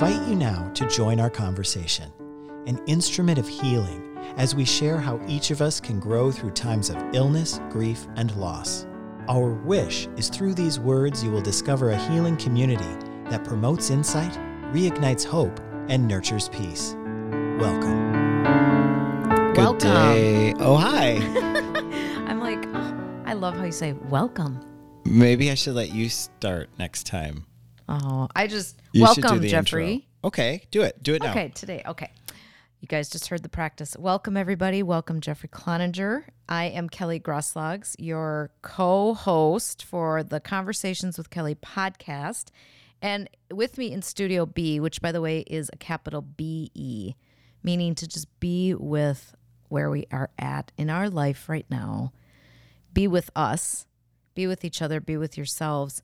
invite you now to join our conversation, an instrument of healing as we share how each of us can grow through times of illness, grief, and loss. Our wish is through these words you will discover a healing community that promotes insight, reignites hope, and nurtures peace. Welcome. Good Welcome. day. Oh, hi. I'm like, oh, I love how you say welcome. Maybe I should let you start next time. Oh, I just You welcome Jeffrey. intro. Okay, do it. Do it now. Okay, today. Okay. You guys just heard the practice. Welcome, everybody. Welcome, Jeffrey Cloninger. I am Kelly Grosklags, your co host for the Conversations with Kelly podcast. And with me in Studio B, which, by the way, is a capital B E, meaning to just be with where we are at in our life right now, be with us, be with each other, be with yourselves.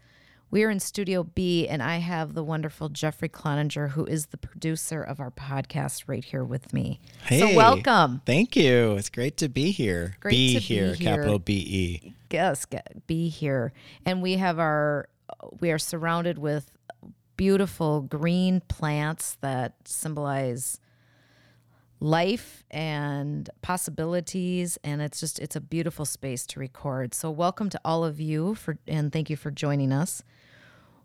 We are in Studio B, and I have the wonderful Jeffrey Cloninger, who is the producer of our podcast, right here with me. Hey. So, welcome. Thank you. It's great to be here. Great be to be here, here. capital B E. Yes, be here. And we have our, we are surrounded with beautiful green plants that symbolize life and possibilities and it's just it's a beautiful space to record so welcome to all of you for and thank you for joining us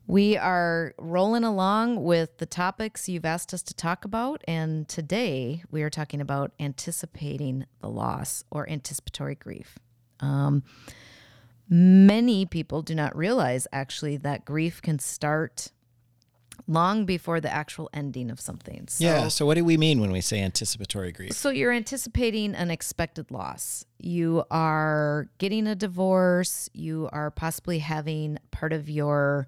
we are rolling along with the topics you've asked us to talk about and today we are talking about anticipating the loss or anticipatory grief um, many people do not realize actually that grief can start long before the actual ending of something so Yeah. So, what do we mean when we say anticipatory grief? so you're anticipating an expected loss. You are getting a divorce. You are possibly having part of your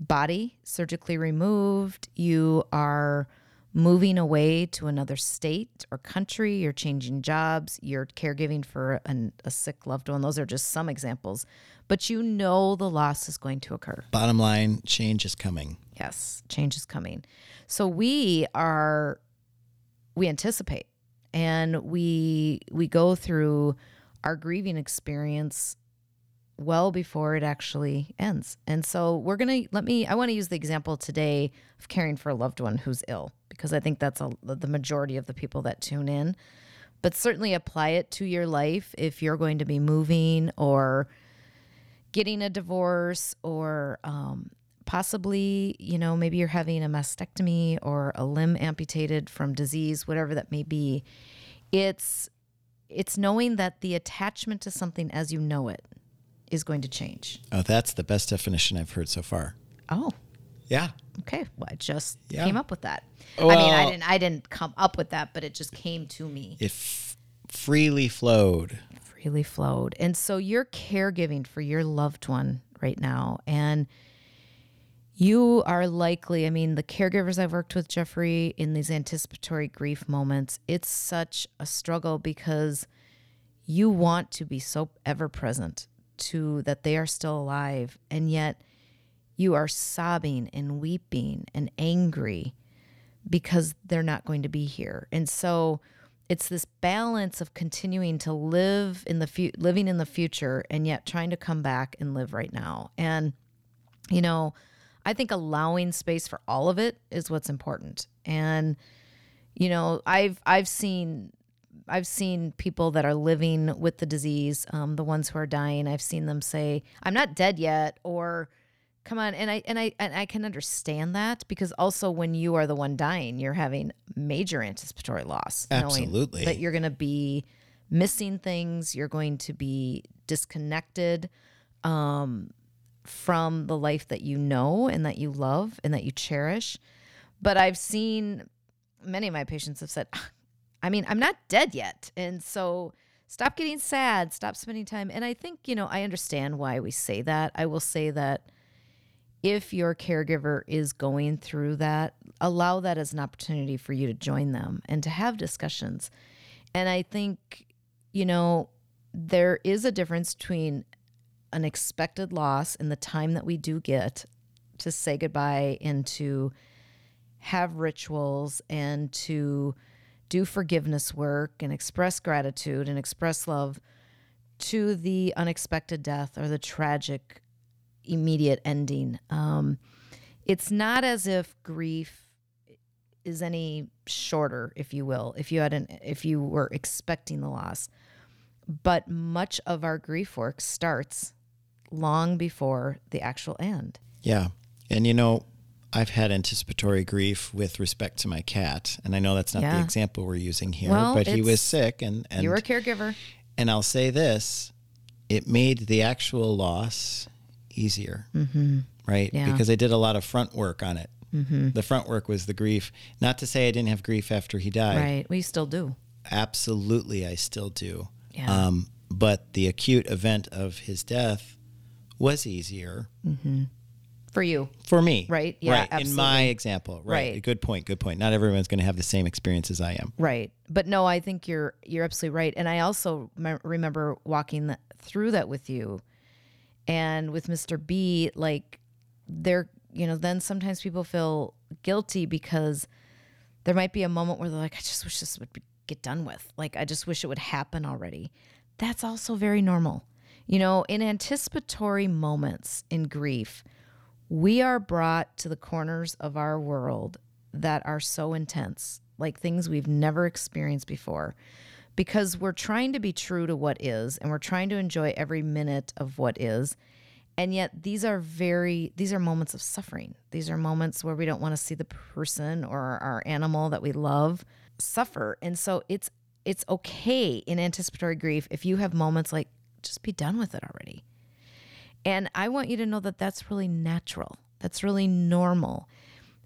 body surgically removed. You are moving away to another state or country. You're changing jobs. You're caregiving for an, a sick loved one. Those are just some examples. But you know the loss is going to occur. Bottom line change is coming. Yes, change is coming. So we are we anticipate and we we go through our grieving experience well before it actually ends. And so we're going to let me I want to use the example today of caring for a loved one who's ill because I think that's a, the majority of the people that tune in. But certainly apply it to your life if you're going to be moving or getting a divorce or um, possibly, you know, maybe you're having a mastectomy or a limb amputated from disease, whatever that may be. It's it's knowing that the attachment to something as you know it is going to change. Oh, that's the best definition I've heard so far. Oh, Yeah. okay. Well, I just Yeah. came up with that. I mean, I didn't I didn't come up with that, but it just came to me. It f- freely flowed. freely flowed. And so you're caregiving for your loved one right now. And you are likely, I mean, the caregivers I've worked with, Jeffrey, in these anticipatory grief moments, it's such a struggle because you want to be so ever present to that they are still alive. And yet you are sobbing and weeping and angry because they're not going to be here. And so it's this balance of continuing to live in the fu- living in the future and yet trying to come back and live right now. And you know, I think allowing space for all of it is what's important. And you know, I've I've seen I've seen people that are living with the disease, um, the ones who are dying. I've seen them say, "I'm not dead yet," or "Come on," and I and I and I can understand that because also when you are the one dying, you're having major anticipatory loss, Absolutely. that you're going to be missing things, you're going to be disconnected um, from the life that you know and that you love and that you cherish. But I've seen many of my patients have said, I mean, I'm not dead yet. And so stop getting sad, stop spending time. And I think, you know, I understand why we say that. I will say that if your caregiver is going through that, allow that as an opportunity for you to join them and to have discussions. And I think, you know, there is a difference between an expected loss and the time that we do get to say goodbye and to have rituals and to do forgiveness work and express gratitude and express love to the unexpected death or the tragic immediate ending. Um, it's not as if grief is any shorter, if you will, if you had an if you were expecting the loss. But much of our grief work starts long before the actual end. Yeah. And you know, I've had anticipatory grief with respect to my cat, and I know that's not the example we're using here, Well, but he was sick and and You're a caregiver. and I'll say this, it made the actual loss easier. Mm-hmm. Right? Yeah. Because I did a lot of front work on it. Mm-hmm. The front work was the grief. Not to say I didn't have grief after he died. Right. We still do. Absolutely, I still do. Yeah. Um, but the acute event of his death was easier For you. for me. Right, yeah, right. In my example. Right. Right. Good point. Good point. Not everyone's going to have the same experience as I am. Right. But no, I think you're you're absolutely right. And I also me- remember walking th- through that with you and with Mr. B like there you know, then sometimes people feel guilty because there might be a moment where they're like I just wish this would be, get done with. Like I just wish it would happen already. That's also very normal. You know, in anticipatory moments in grief, we are brought to the corners of our world that are so intense, like things we've never experienced before, because we're trying to be true to what is and we're trying to enjoy every minute of what is. And yet these are very these are moments of suffering. These are moments where we don't want to see the person or our animal that we love suffer. And so it's it's okay in anticipatory grief if you have moments like just be done with it already. And I want you to know that that's really natural. That's really normal.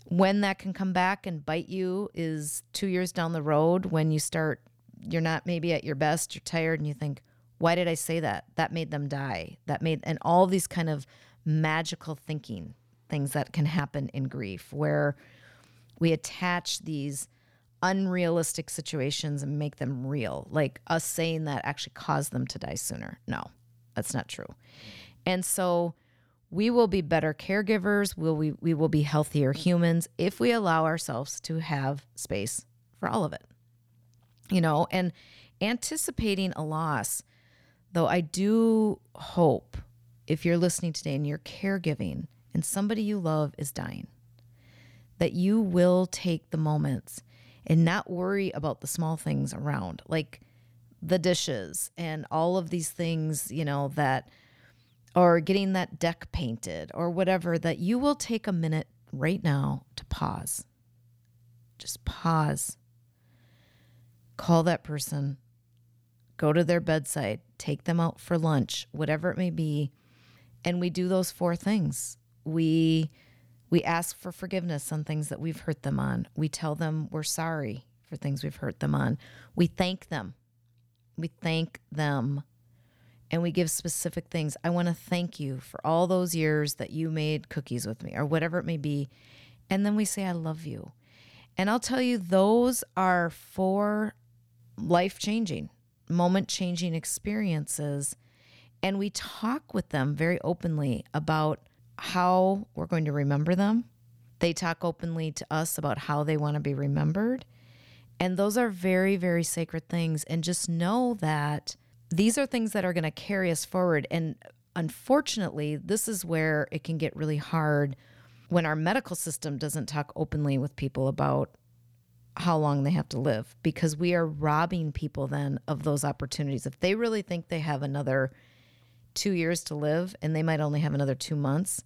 When that can come back and bite you is two years down the road when you start, you're not maybe at your best, you're tired, and you think, why did I say that? That made them die. That made, and all these kind of magical thinking things that can happen in grief where we attach these unrealistic situations and make them real. Like us saying that actually caused them to die sooner. No, that's not true. And so we will be better caregivers, will we we will be healthier mm-hmm. humans if we allow ourselves to have space for all of it. You know, and anticipating a loss, though I do hope if you're listening today and you're caregiving and somebody you love is dying, that you will take the moments and not worry about the small things around, like the dishes and all of these things, you know, that or getting that deck painted or whatever, that you will take a minute right now to pause. Just pause. Call that person, go to their bedside, take them out for lunch, whatever it may be. And we do those four things. We we ask for forgiveness on things that we've hurt them on. We tell them we're sorry for things we've hurt them on. We thank them. We thank them and we give specific things. I want to thank you for all those years that you made cookies with me or whatever it may be. And then we say, I love you. And I'll tell you, those are four life changing, moment changing experiences. And we talk with them very openly about how we're going to remember them. They talk openly to us about how they want to be remembered. And those are very, very sacred things. And just know that these are things that are going to carry us forward. And unfortunately, this is where it can get really hard when our medical system doesn't talk openly with people about how long they have to live because we are robbing people then of those opportunities. If they really think they have another two years to live and they might only have another two months,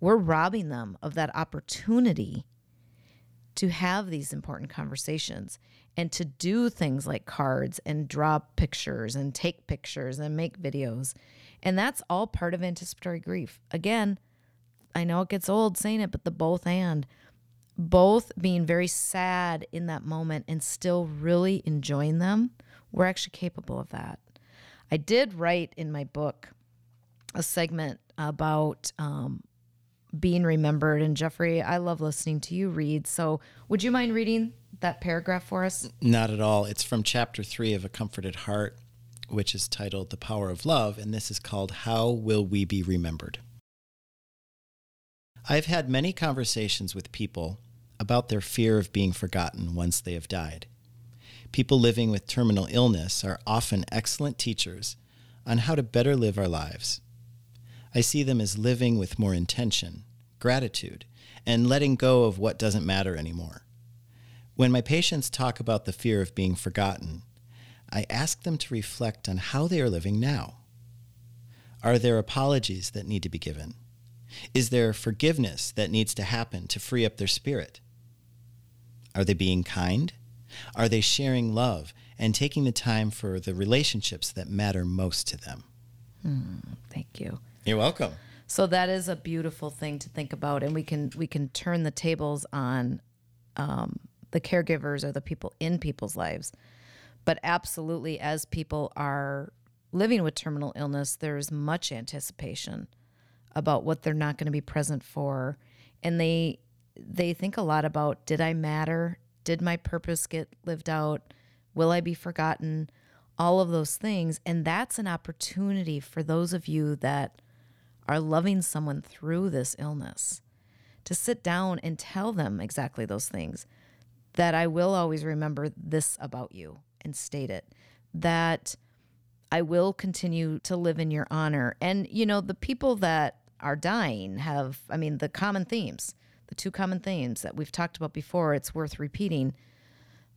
we're robbing them of that opportunity to have these important conversations and to do things like cards and draw pictures and take pictures and make videos. And that's all part of anticipatory grief. Again, I know it gets old saying it, but the both and both being very sad in that moment and still really enjoying them, we're actually capable of that. I did write in my book a segment about um, being remembered. And Jeffrey, I love listening to you read. So would you mind reading that paragraph for us? Not at all. It's from chapter three of A Comforted Heart, which is titled The Power of Love, and this is called How Will We Be Remembered? I've had many conversations with people about their fear of being forgotten once they have died. People living with terminal illness are often excellent teachers on how to better live our lives. I see them as living with more intention, gratitude, and letting go of what doesn't matter anymore. When my patients talk about the fear of being forgotten, I ask them to reflect on how they are living now. Are there apologies that need to be given? Is there forgiveness that needs to happen to free up their spirit? Are they being kind? Are they sharing love and taking the time for the relationships that matter most to them? Mm, thank you. You're welcome. So that is a beautiful thing to think about, and we can we can turn the tables on um, the caregivers or the people in people's lives. But absolutely, as people are living with terminal illness, there's much anticipation about what they're not going to be present for, and they they think a lot about did I matter? Did my purpose get lived out? Will I be forgotten? All of those things, and that's an opportunity for those of you that are loving someone through this illness to sit down and tell them exactly those things that I will always remember this about you and state it that I will continue to live in your honor. And, you know, the people that are dying have, I mean, the common themes, the two common themes that we've talked about before, it's worth repeating.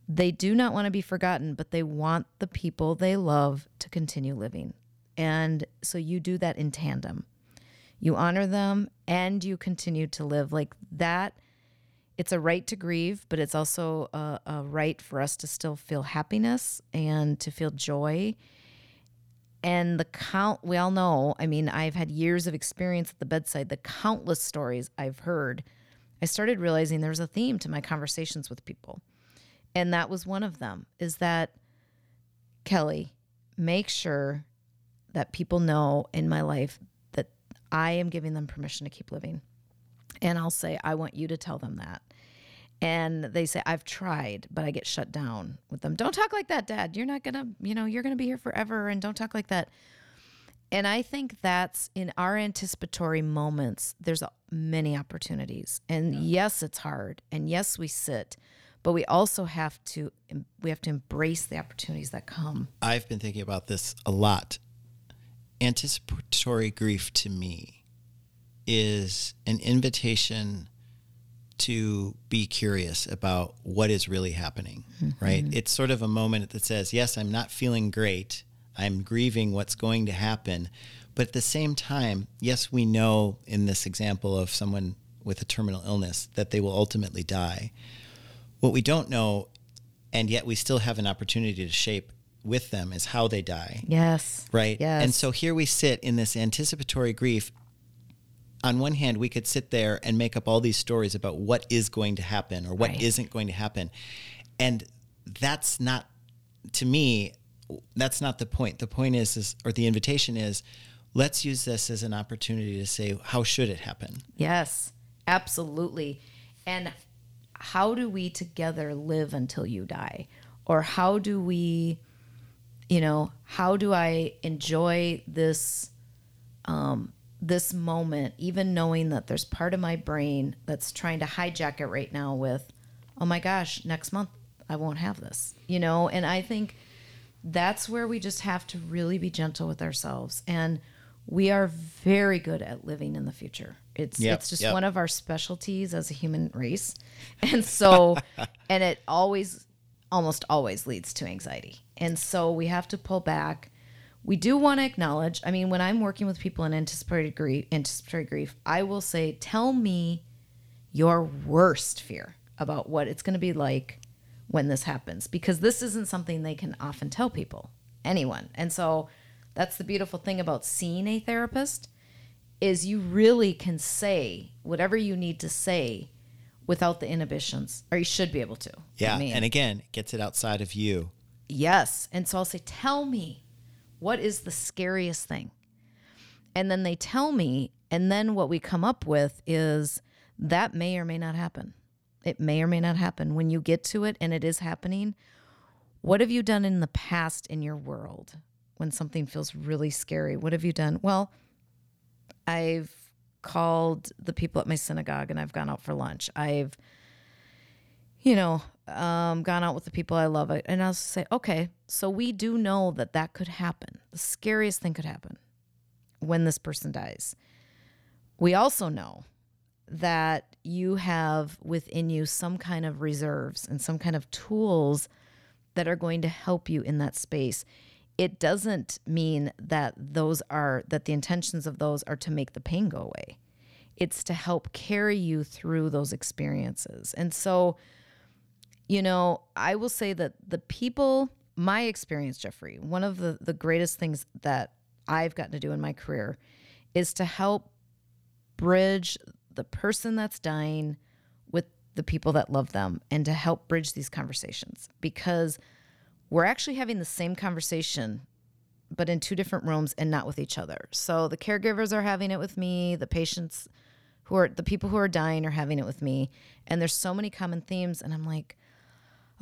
They do not want to be forgotten, but they want the people they love to continue living. And so you do that in tandem you honor them and you continue to live like that it's a right to grieve but it's also a, a, right for us to still feel happiness and to feel joy and the count we all know i mean i've had years of experience at the bedside the countless stories i've heard i started realizing there's a theme to my conversations with people and that was one of them is that kelly make sure that people know in my life that I am giving them permission to keep living. And I'll say, I want you to tell them that. And they say, I've tried, but I get shut down with them. Don't talk like that, Dad. You're not going to, you know, you're going to be here forever and don't talk like that. And I think that's in our anticipatory moments, there's many opportunities. And yes, it's hard. And yes, we sit, but we also have to we have to embrace the opportunities that come. I've been thinking about this a lot anticipatory grief to me is an invitation to be curious about what is really happening, mm-hmm. right? It's sort of a moment that says, yes, I'm not feeling great. I'm grieving what's going to happen. But at the same time, yes, we know in this example of someone with a terminal illness that they will ultimately die. What we don't know, and yet we still have an opportunity to shape with them is how they die. Yes. Right? Yes. And so here we sit in this anticipatory grief. On one hand, we could sit there and make up all these stories about what is going to happen or what right. not going to happen. And that's not, to me, that's not the point. The point is, is, or the invitation is, let's use this as an opportunity to say, how should it happen? Yes, absolutely. And how do we together live until you die? Or how do we you know, how do I enjoy this um, this moment, even knowing that there's part of my brain that's trying to hijack it right now with, oh my gosh, next month I won't have this, you know? And I think that's where we just have to really be gentle with ourselves. And we are very good at living in the future. It's yep, it's just yep. one of our specialties as a human race. And so and it always almost always leads to anxiety. And so we have to pull back. We do want to acknowledge, I mean, when I'm working with people in anticipatory grief, anticipatory grief, I will say, tell me your worst fear about what it's going to be like when this happens because this isn't something they can often tell people, anyone. And so that's the beautiful thing about seeing a therapist is you really can say whatever you need to say without the inhibitions, or you should be able to. Yeah. I mean, and again, gets it outside of you. Yes. And so I'll say, tell me, what is the scariest thing? And then they tell me, and then what we come up with is that may or may not happen. It may or may not happen. When you get to it and it is happening, what have you done in the past in your world when something feels really scary? What have you done? Well, I've called the people at my synagogue and I've gone out for lunch. I've, you know, um, gone out with the people I love. And I'll say, okay, so we do know that that could happen. The scariest thing could happen when this person dies. We also know that you have within you some kind of reserves and some kind of tools that are going to help you in that space. It doesn't mean that those are that the intentions of those are to make the pain go away. It's to help carry you through those experiences. And so, you know, I will say that the people, my experience, Jeffrey, one of the, the greatest things that I've gotten to do in my career is to help bridge the person that's dying with the people that love them and to help bridge these conversations because we're actually having the same conversation but in two different rooms and not with each other. So the caregivers are having it with me, the patients who are the people who are dying are having it with me, and there's so many common themes and I'm like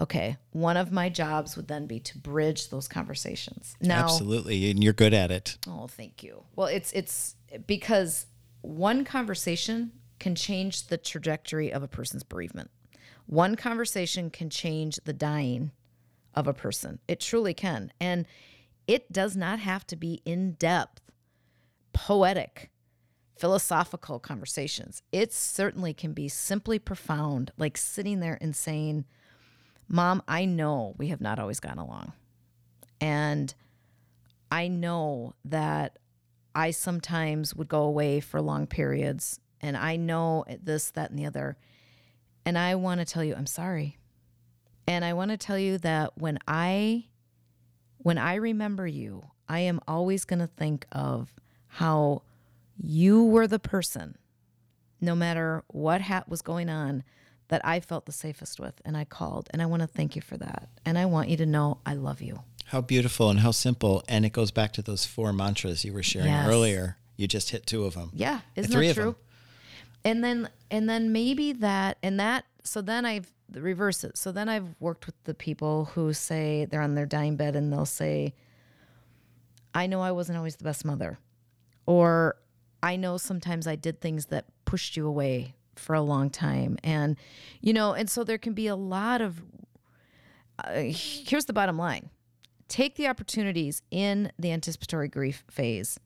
okay, one of my jobs would then be to bridge those conversations. Now, Absolutely, and you're good at it. Oh, thank you. Well, it's it's because one conversation can change the trajectory of a person's bereavement. One conversation can change the dying of a person. It truly can. And it does not have to be in depth, poetic, philosophical conversations. It certainly can be simply profound, like sitting there and saying, Mom, I know we have not always gotten along. And I know that I sometimes would go away for long periods and I know this, that, and the other. And I want to tell you, I'm sorry. And I want to tell you that when I when I remember you, I am always going to think of how you were the person, no matter what hat was going on, that I felt the safest with. And I called. And I want to thank you for that. And I want you to know I love you. How beautiful and how simple. And it goes back to those four mantras you were sharing yes. earlier. You just hit two of them. Yeah. Isn't three that true? And then and then maybe that and that so then I've reverse it. So then I've worked with the people who say they're on their dying bed and they'll say, I know I wasn't always the best mother. Or I know sometimes I did things that pushed you away for a long time. And, you know, and so there can be a lot of, uh, here's the bottom line. Take the opportunities in the anticipatory grief phase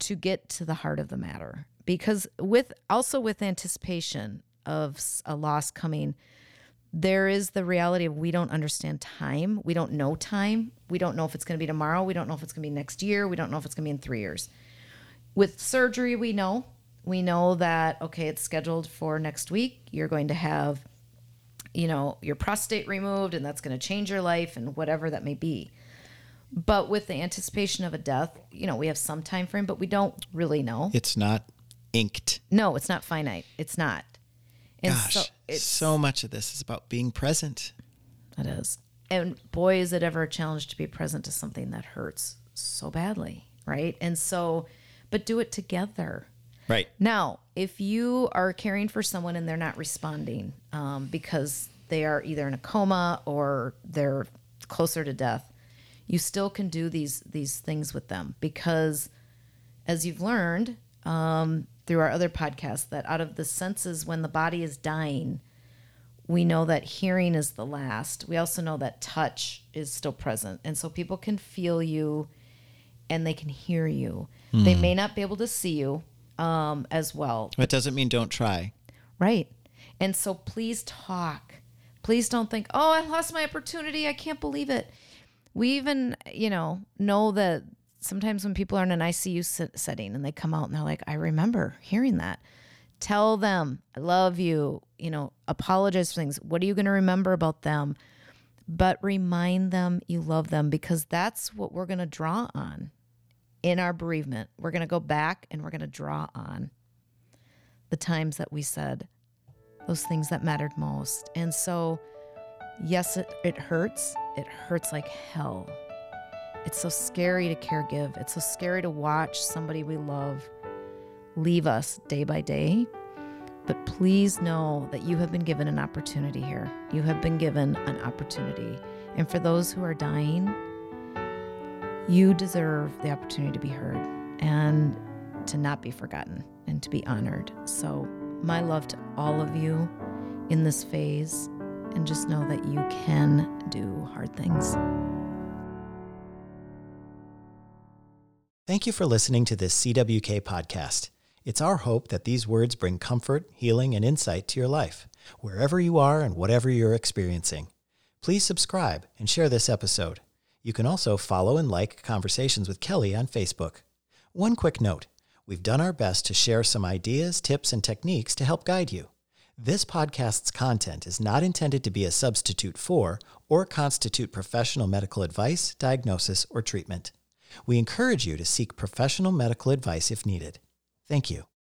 to get to the heart of the matter. Because with also with anticipation of a loss coming there is the reality of we don't understand time. We don't know time. We don't know if it's going to be tomorrow. We don't know if it's going to be next year. We don't know if it's going to be in 3 years. With surgery we know we know that okay it's scheduled for next week. You're going to have you know your prostate removed and that's going to change your life and whatever that may be. But with the anticipation of a death you know we have some time frame but we don't really know. It's not inked. No it's not finite. It's not. And Gosh, so, so much of this is about being present. It is. And boy is it ever a challenge to be present to something that hurts so badly right? And so but do it together Right. Now, if you are caring for someone and they're not responding um, because they are either in a coma or they're closer to death, you still can do these these things with them because, as you've learned um, through our other podcasts, that out of the senses when the body is dying, we know that hearing is the last. We also know that touch is still present, and so people can feel you and they can hear you. Mm. They hmm. may not be able to see you um, as well. That doesn't mean don't try. Right. And so please talk. Please don't think, oh, I lost my opportunity. I can't believe it. We even, you know, know that sometimes when people are in an ICU setting and they come out and they're like, I remember hearing that. Tell them, I love you, you know, apologize for things. What are you going to remember about them? But remind them you love them because that's what we're going to draw on in our bereavement, we're going to go back and we're going to draw on the times that we said those things that mattered most. And so, yes, it, it hurts. It hurts like hell. It's so scary to care give. It's so scary to watch somebody we love leave us day by day. But please know that you have been given an opportunity here. You have been given an opportunity. And for those who are dying, you deserve the opportunity to be heard and to not be forgotten and to be honored. So, my love to all of you in this phase, and just know that you can do hard things. Thank you for listening to this CWK podcast. It's our hope that these words bring comfort, healing, and insight to your life, wherever you are and whatever you're experiencing. Please subscribe and share this episode. You can also follow and like Conversations with Kelly on Facebook. One quick note we've done our best to share some ideas, tips, and techniques to help guide you. This podcast's content is not intended to be a substitute for or constitute professional medical advice, diagnosis, or treatment. We encourage you to seek professional medical advice if needed. Thank you.